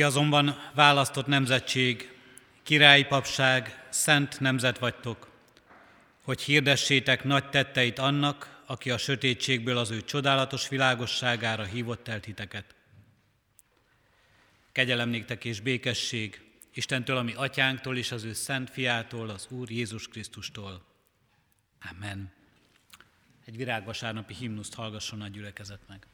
Ti azonban választott nemzetség, királyi papság, szent nemzet vagytok, hogy hirdessétek nagy tetteit annak, aki a sötétségből az ő csodálatos világosságára hívott el titeket. Kegyelem néktek és békesség Istentől, ami atyánktól és az ő szent fiától, az Úr Jézus Krisztustól. Amen. Egy virágvasárnapi himnuszt hallgasson a gyülekezet meg.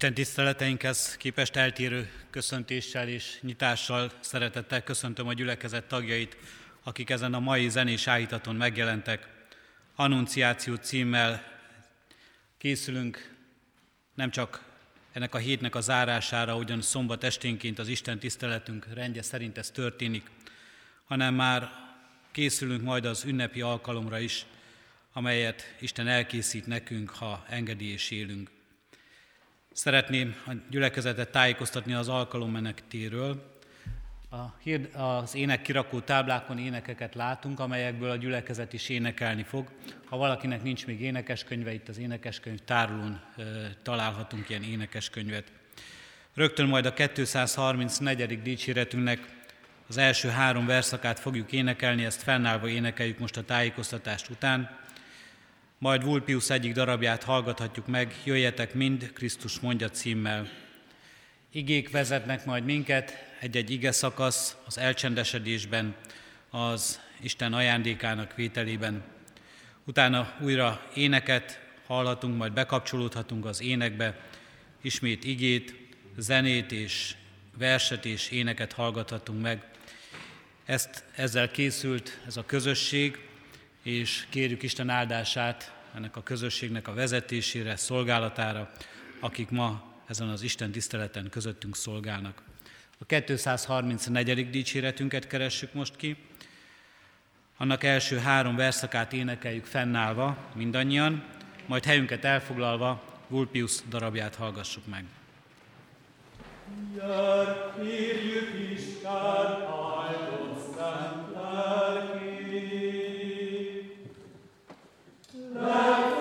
Isten tiszteleteinkhez képest eltérő köszöntéssel és nyitással szeretettel köszöntöm a gyülekezet tagjait, akik ezen a mai zenés állítaton megjelentek. Annunciáció címmel készülünk nem csak ennek a hétnek a zárására, ugyan szombat esténként az Isten tiszteletünk rendje szerint ez történik, hanem már készülünk majd az ünnepi alkalomra is, amelyet Isten elkészít nekünk, ha engedi és élünk. Szeretném a gyülekezetet tájékoztatni az alkalommenektéről. A, az ének kirakó táblákon énekeket látunk, amelyekből a gyülekezet is énekelni fog. Ha valakinek nincs még énekeskönyve, itt az énekeskönyv tárolón e, találhatunk ilyen énekeskönyvet. Rögtön majd a 234. dicséretünknek Az első három verszakát fogjuk énekelni, ezt fennállva énekeljük most a tájékoztatást után. Majd Vulpius egyik darabját hallgathatjuk meg, jöjjetek mind, Krisztus mondja címmel. Igék vezetnek majd minket, egy-egy ige szakasz az elcsendesedésben, az Isten ajándékának vételében. Utána újra éneket hallhatunk, majd bekapcsolódhatunk az énekbe, ismét igét, zenét és verset és éneket hallgathatunk meg. Ezt, ezzel készült ez a közösség, és kérjük Isten áldását ennek a közösségnek a vezetésére, szolgálatára, akik ma ezen az Isten tiszteleten közöttünk szolgálnak. A 234. dicséretünket keressük most ki. Annak első három verszakát énekeljük fennállva mindannyian, majd helyünket elfoglalva Vulpius darabját hallgassuk meg. Jár, kérjük Isten áldott szent. Back.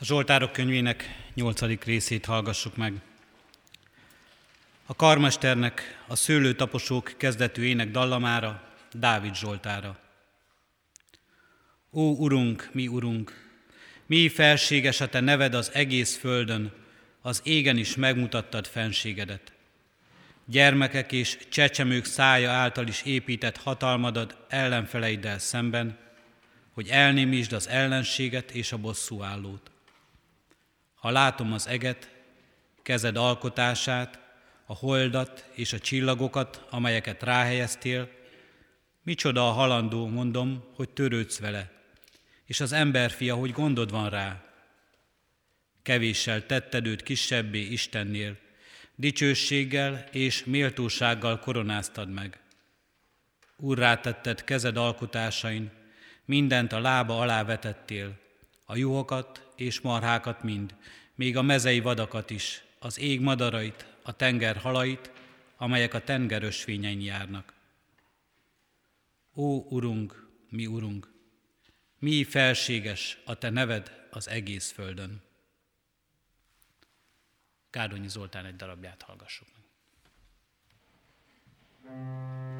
A Zsoltárok könyvének nyolcadik részét hallgassuk meg. A karmesternek a szőlőtaposók kezdetű ének dallamára, Dávid Zsoltára. Ó, Urunk, mi Urunk, mi felséges a Te neved az egész földön, az égen is megmutattad fenségedet. Gyermekek és csecsemők szája által is épített hatalmadad ellenfeleiddel szemben, hogy elnémítsd az ellenséget és a bosszúállót. Ha látom az eget, kezed alkotását, a holdat és a csillagokat, amelyeket ráhelyeztél, micsoda a halandó, mondom, hogy törődsz vele, és az emberfia, hogy gondod van rá. Kevéssel tetted őt kisebbé Istennél, dicsőséggel és méltósággal koronáztad meg. Úrrá tetted kezed alkotásain, mindent a lába alá vetettél, a juhokat és marhákat mind, még a mezei vadakat is, az ég madarait, a tenger halait, amelyek a tenger járnak. Ó, Urunk, mi Urunk, mi felséges a Te neved az egész földön. Kárdonyi Zoltán egy darabját hallgassuk meg. gyülekezettől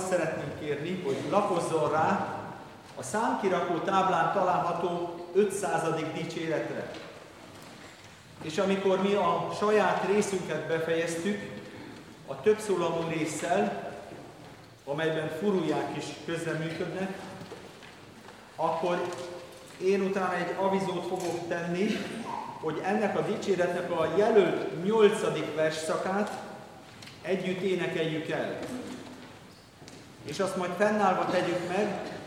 azt szeretnénk kérni, hogy lapozzon rá a számkirakó táblán található 500. dicséretre. És amikor mi a saját részünket befejeztük, a többszólamú résszel, amelyben furulják is közreműködnek, akkor én utána egy avizót fogok tenni, hogy ennek a dicséretnek a jelölt nyolcadik versszakát együtt énekeljük el. És azt majd fennállva tegyük meg,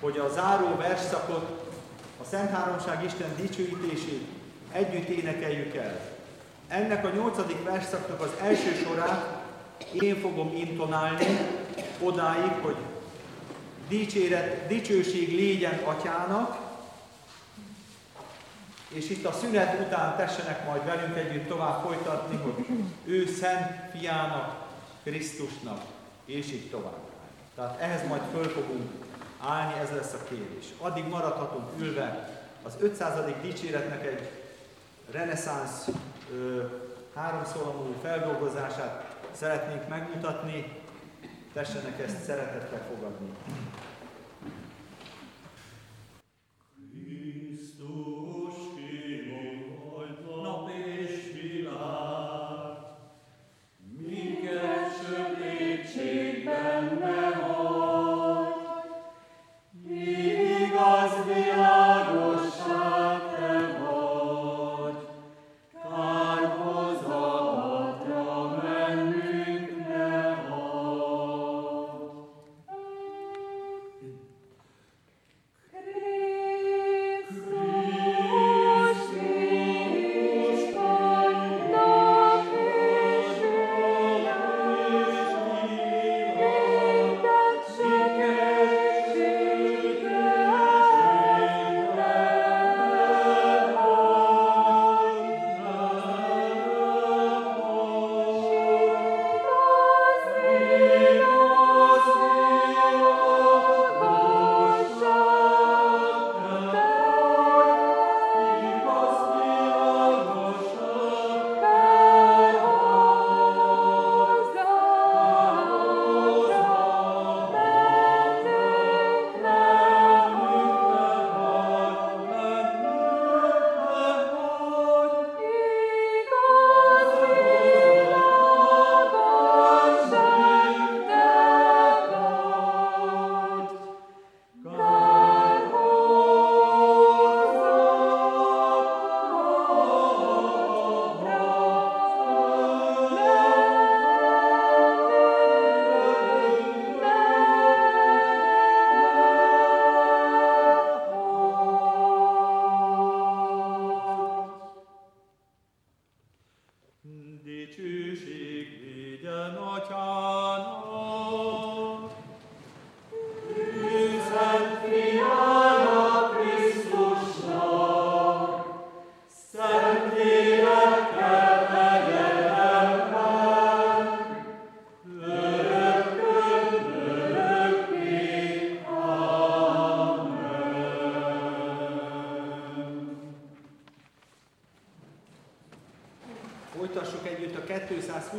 hogy a záró versszakot, a Szent Háromság Isten dicsőítését együtt énekeljük el. Ennek a nyolcadik verszaknak az első sorát én fogom intonálni odáig, hogy dicséret, dicsőség légyen atyának, és itt a szünet után tessenek majd velünk együtt tovább folytatni, hogy ő szent fiának, Krisztusnak, és így tovább. Tehát ehhez majd föl fogunk állni, ez lesz a kérés. Addig maradhatunk ülve, az 500. dicséretnek egy reneszánsz háromszólamú feldolgozását szeretnénk megmutatni, tessenek ezt szeretettel fogadni.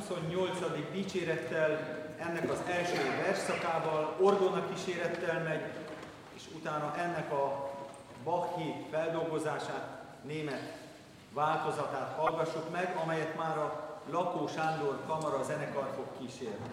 28. dicsérettel, ennek az első versszakával, orgona kísérettel megy, és utána ennek a Bachi feldolgozását, német változatát hallgassuk meg, amelyet már a Lakó Sándor Kamara zenekar fog kísérni.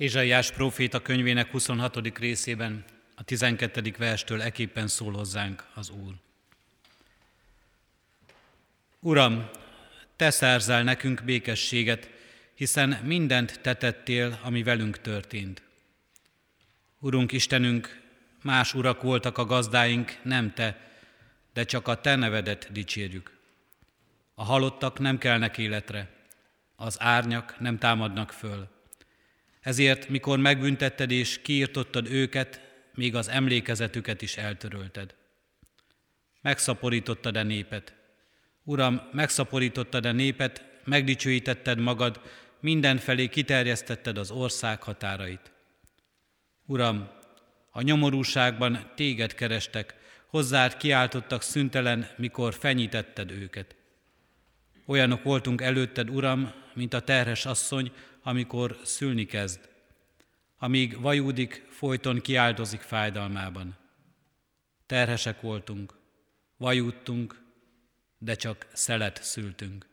Ézsaiás próféta könyvének 26. részében a 12. verstől eképpen szól hozzánk az Úr. Uram, Te szerzel nekünk békességet, hiszen mindent te tettél, ami velünk történt. Urunk Istenünk, más urak voltak a gazdáink, nem Te, de csak a Te nevedet dicsérjük. A halottak nem kelnek életre, az árnyak nem támadnak föl. Ezért, mikor megbüntetted és kiirtottad őket, még az emlékezetüket is eltörölted. Megszaporítottad a népet. Uram, megszaporítottad a népet, megdicsőítetted magad, mindenfelé kiterjesztetted az ország határait. Uram, a nyomorúságban téged kerestek, hozzád kiáltottak szüntelen, mikor fenyítetted őket. Olyanok voltunk előtted, Uram, mint a terhes asszony, amikor szülni kezd. Amíg vajúdik, folyton kiáldozik fájdalmában. Terhesek voltunk, vajúdtunk, de csak szelet szültünk.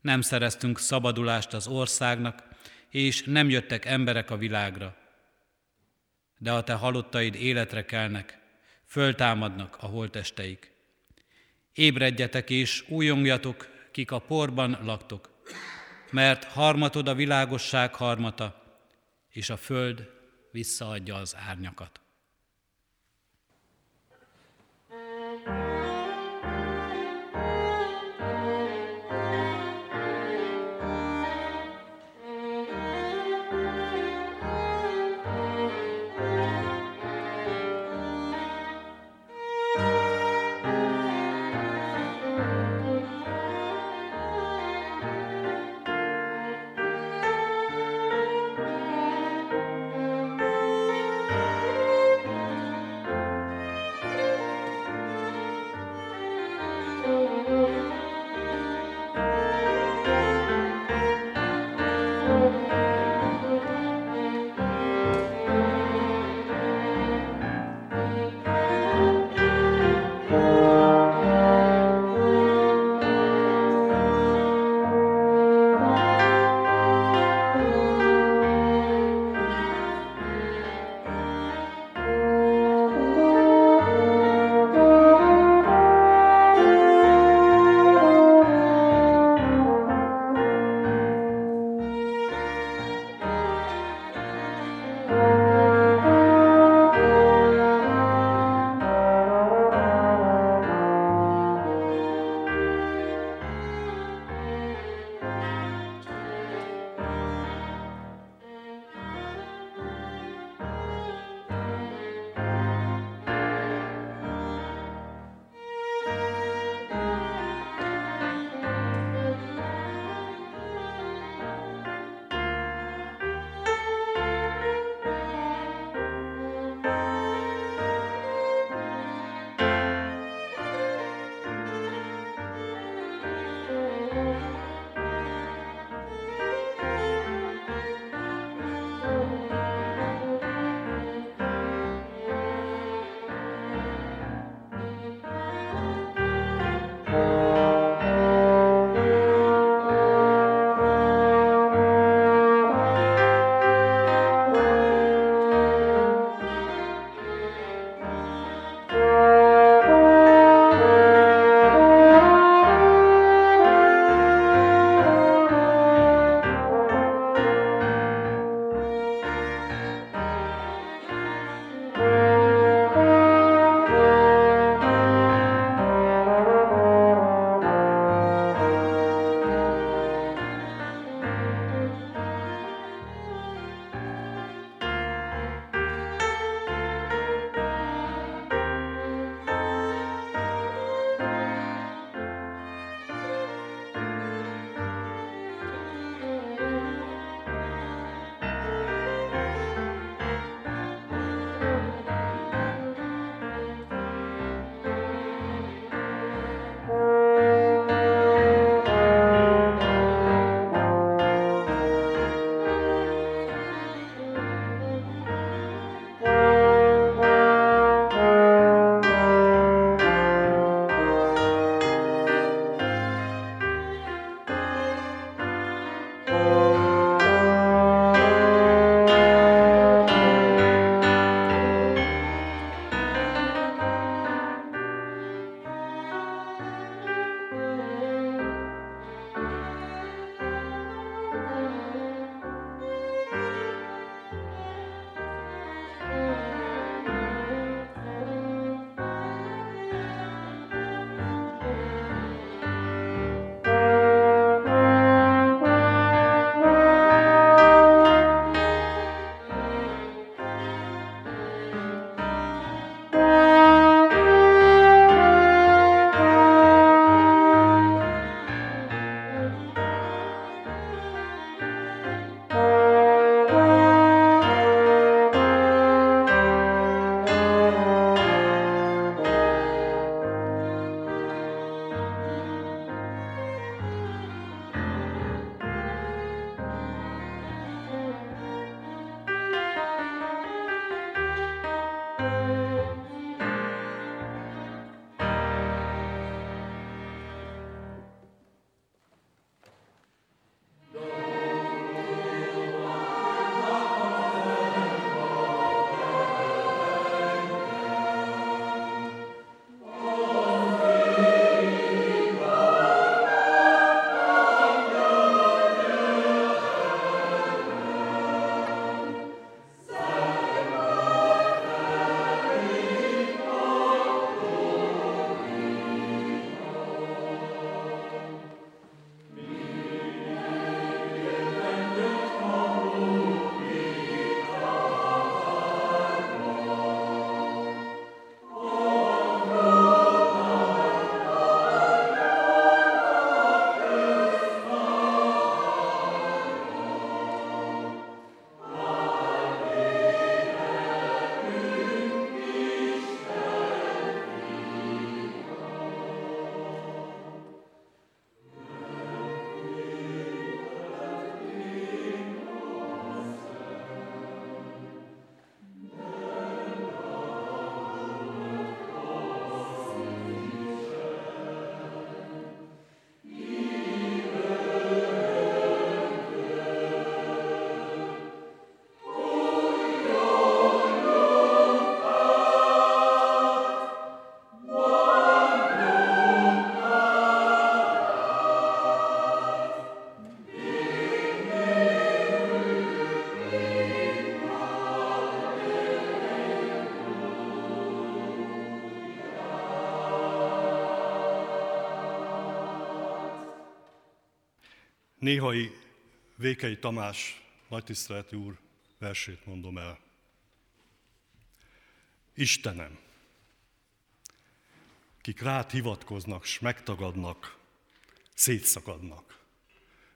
Nem szereztünk szabadulást az országnak, és nem jöttek emberek a világra. De a te halottaid életre kelnek, föltámadnak a holtesteik. Ébredjetek és újongjatok, kik a porban laktok, mert harmatod a világosság harmata, és a föld visszaadja az árnyakat. Néhai Vékei Tamás nagytiszteletű úr versét mondom el. Istenem, kik rád hivatkoznak, s megtagadnak, szétszakadnak,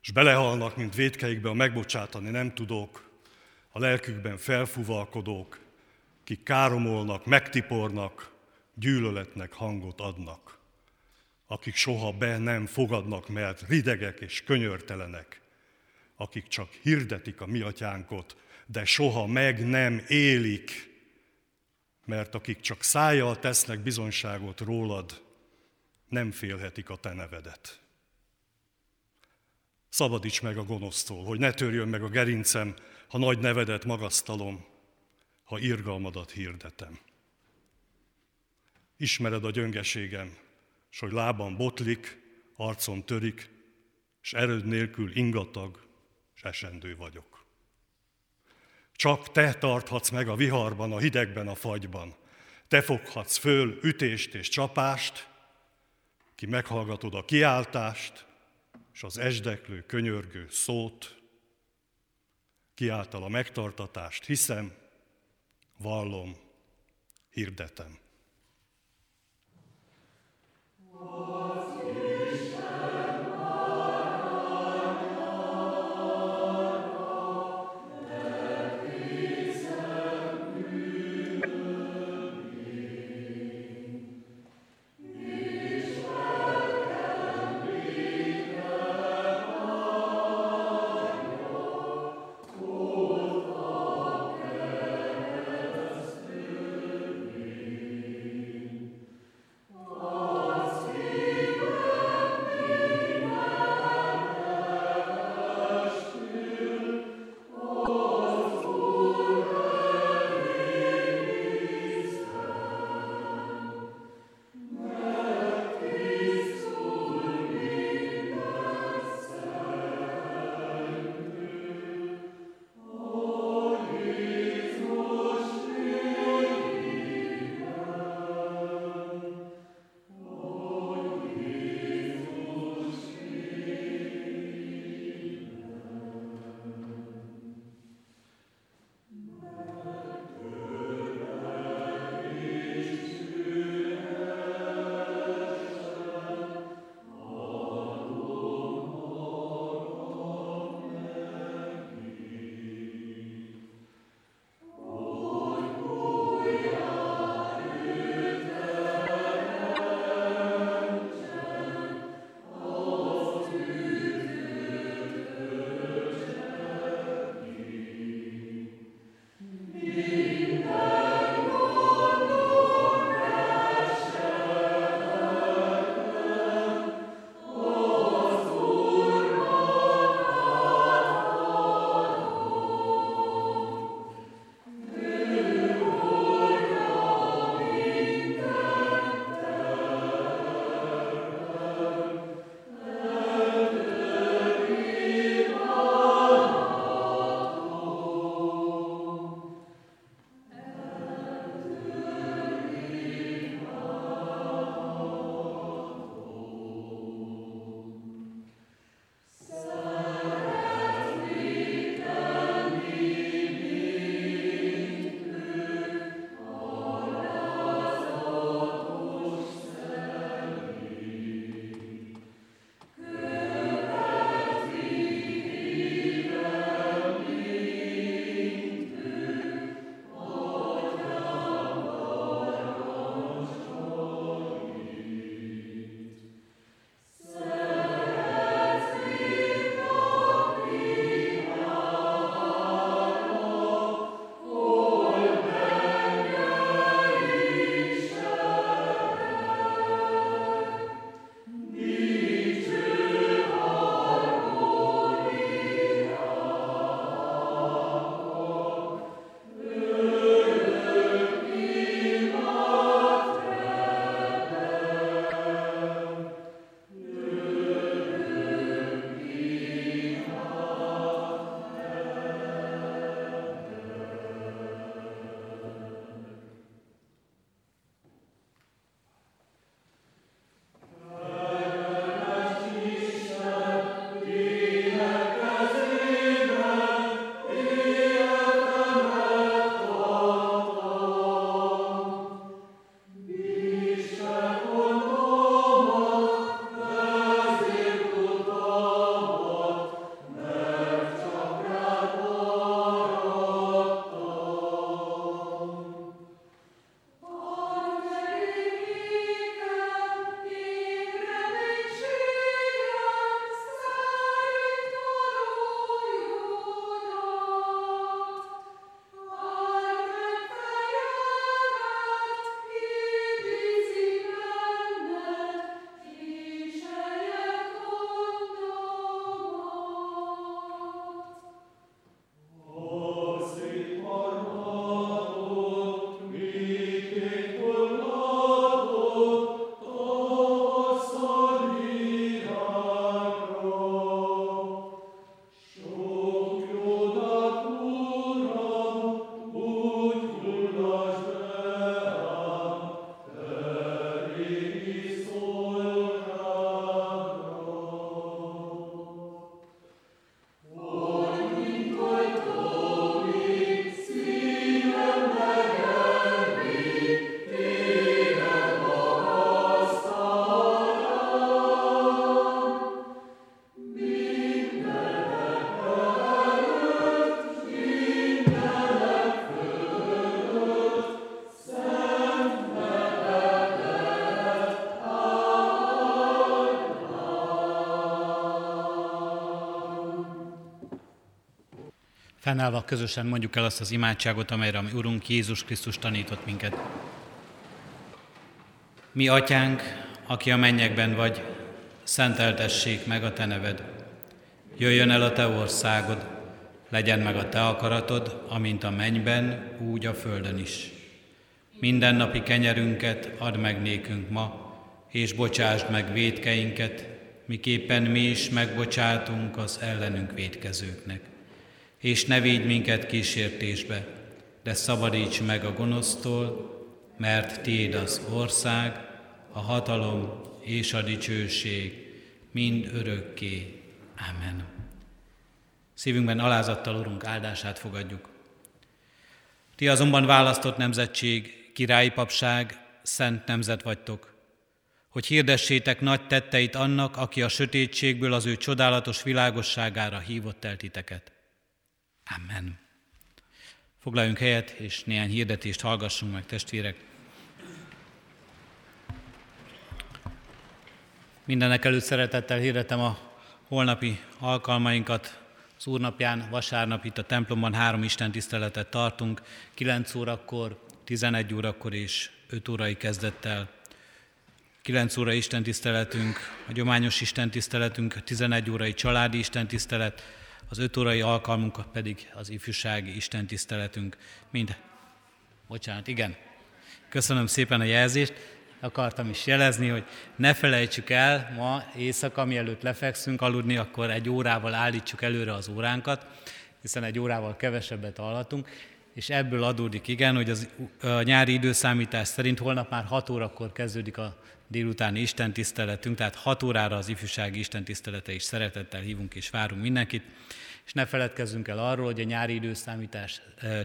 és belehalnak, mint védkeikbe a megbocsátani nem tudók, a lelkükben felfuvalkodók, kik káromolnak, megtipornak, gyűlöletnek hangot adnak, akik soha be nem fogadnak, mert ridegek és könyörtelenek, akik csak hirdetik a mi atyánkot, de soha meg nem élik, mert akik csak szájjal tesznek bizonyságot rólad, nem félhetik a te nevedet. Szabadíts meg a gonosztól, hogy ne törjön meg a gerincem, ha nagy nevedet magasztalom, ha irgalmadat hirdetem. Ismered a gyöngeségem, s hogy lábam botlik, arcom törik, és erőd nélkül ingatag, és esendő vagyok. Csak te tarthatsz meg a viharban, a hidegben, a fagyban. Te foghatsz föl ütést és csapást, ki meghallgatod a kiáltást, és az esdeklő, könyörgő szót, kiáltal a megtartatást, hiszem, vallom, hirdetem. Oh. Fennállva közösen mondjuk el azt az imádságot, amelyre a mi Urunk Jézus Krisztus tanított minket. Mi atyánk, aki a mennyekben vagy, szenteltessék meg a te neved. Jöjjön el a te országod, legyen meg a te akaratod, amint a mennyben, úgy a földön is. Minden napi kenyerünket add meg nékünk ma, és bocsásd meg védkeinket, miképpen mi is megbocsátunk az ellenünk védkezőknek. És ne védj minket kísértésbe, de szabadíts meg a gonosztól, mert Tiéd az ország, a hatalom és a dicsőség mind örökké. Amen. Szívünkben alázattal, Urunk, áldását fogadjuk. Ti azonban választott nemzetség, királyi papság, szent nemzet vagytok, hogy hirdessétek nagy tetteit annak, aki a sötétségből az ő csodálatos világosságára hívott el titeket. Amen. Foglaljunk helyet, és néhány hirdetést hallgassunk meg, testvérek. Mindenek előtt szeretettel hirdetem a holnapi alkalmainkat. Az Úrnapján vasárnap itt a templomban három Isten tiszteletet tartunk, 9 órakor, 11 órakor és 5 órai kezdettel. 9 óra Isten tiszteletünk, a gyományos Isten tiszteletünk, 11 órai családi Isten tisztelet, az 5 órai alkalmunk pedig az ifjúsági Isten tiszteletünk. Mind. Bocsánat, igen. Köszönöm szépen a jelzést akartam is jelezni, hogy ne felejtsük el ma éjszaka, mielőtt lefekszünk aludni, akkor egy órával állítsuk előre az óránkat, hiszen egy órával kevesebbet alhatunk, és ebből adódik igen, hogy az a nyári időszámítás szerint holnap már 6 órakor kezdődik a délutáni istentiszteletünk, tehát 6 órára az ifjúsági istentisztelete is szeretettel hívunk és várunk mindenkit. És ne feledkezzünk el arról, hogy a nyári időszámítás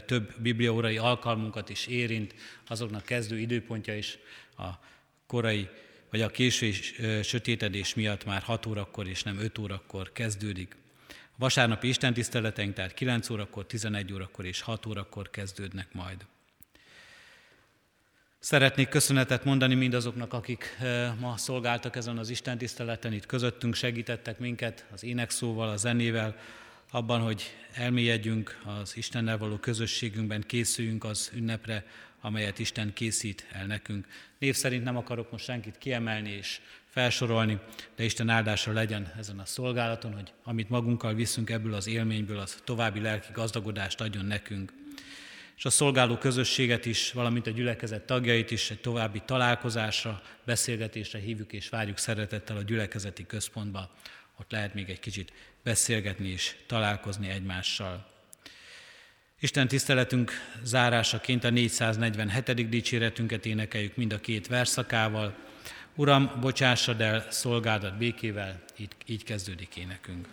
több bibliaórai alkalmunkat is érint, azoknak kezdő időpontja is a korai vagy a késő sötétedés miatt már 6 órakor és nem 5 órakor kezdődik. A vasárnapi istentiszteleteink tehát 9 órakor, 11 órakor és 6 órakor kezdődnek majd. Szeretnék köszönetet mondani mindazoknak, akik ma szolgáltak ezen az istentiszteleten, itt közöttünk segítettek minket az énekszóval, a zenével, abban, hogy elmélyedjünk az Istennel való közösségünkben, készüljünk az ünnepre, amelyet Isten készít el nekünk. Név szerint nem akarok most senkit kiemelni és felsorolni, de Isten áldása legyen ezen a szolgálaton, hogy amit magunkkal viszünk ebből az élményből, az további lelki gazdagodást adjon nekünk. És a szolgáló közösséget is, valamint a gyülekezet tagjait is egy további találkozásra, beszélgetésre hívjuk és várjuk szeretettel a gyülekezeti központba. Ott lehet még egy kicsit beszélgetni és találkozni egymással. Isten tiszteletünk zárásaként a 447. dicséretünket énekeljük mind a két verszakával. Uram, bocsássad el szolgádat békével, így, így kezdődik énekünk.